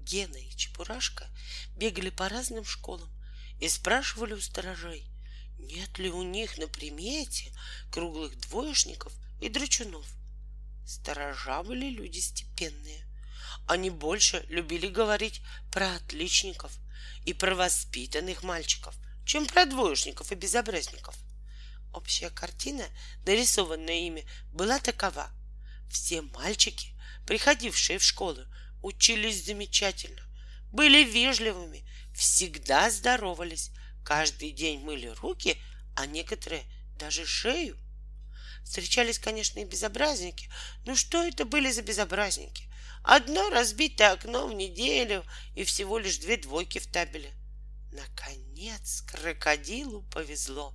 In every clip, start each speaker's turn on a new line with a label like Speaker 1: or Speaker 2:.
Speaker 1: Гена и Чебурашка бегали по разным школам и спрашивали у сторожей, нет ли у них на примете круглых двоечников и драчунов. Сторожа были люди степенные. Они больше любили говорить про отличников и про воспитанных мальчиков, чем про двоечников и безобразников. Общая картина, нарисованная ими, была такова. Все мальчики, приходившие в школу, учились замечательно, были вежливыми, всегда здоровались, каждый день мыли руки, а некоторые даже шею. Встречались, конечно, и безобразники. Ну что это были за безобразники? Одно разбитое окно в неделю и всего лишь две двойки в табеле. Наконец крокодилу повезло.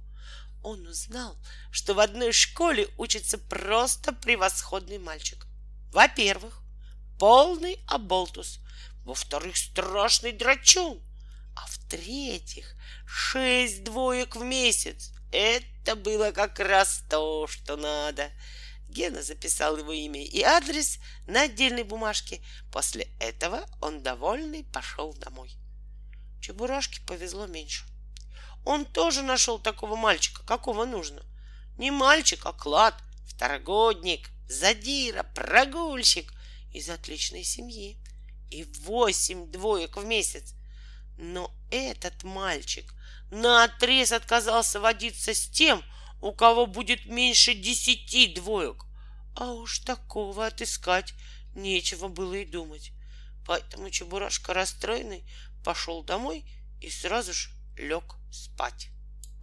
Speaker 1: Он узнал, что в одной школе учится просто превосходный мальчик. Во-первых, полный оболтус. Во-вторых, страшный драчун. А в-третьих, шесть двоек в месяц. Это было как раз то, что надо. Гена записал его имя и адрес на отдельной бумажке. После этого он довольный пошел домой. Чебурашке повезло меньше. Он тоже нашел такого мальчика, какого нужно. Не мальчик, а клад, второгодник, задира, прогульщик из отличной семьи. И восемь двоек в месяц. Но этот мальчик на отрез отказался водиться с тем, у кого будет меньше десяти двоек. А уж такого отыскать нечего было и думать. Поэтому Чебурашка расстроенный пошел домой и сразу же лег спать.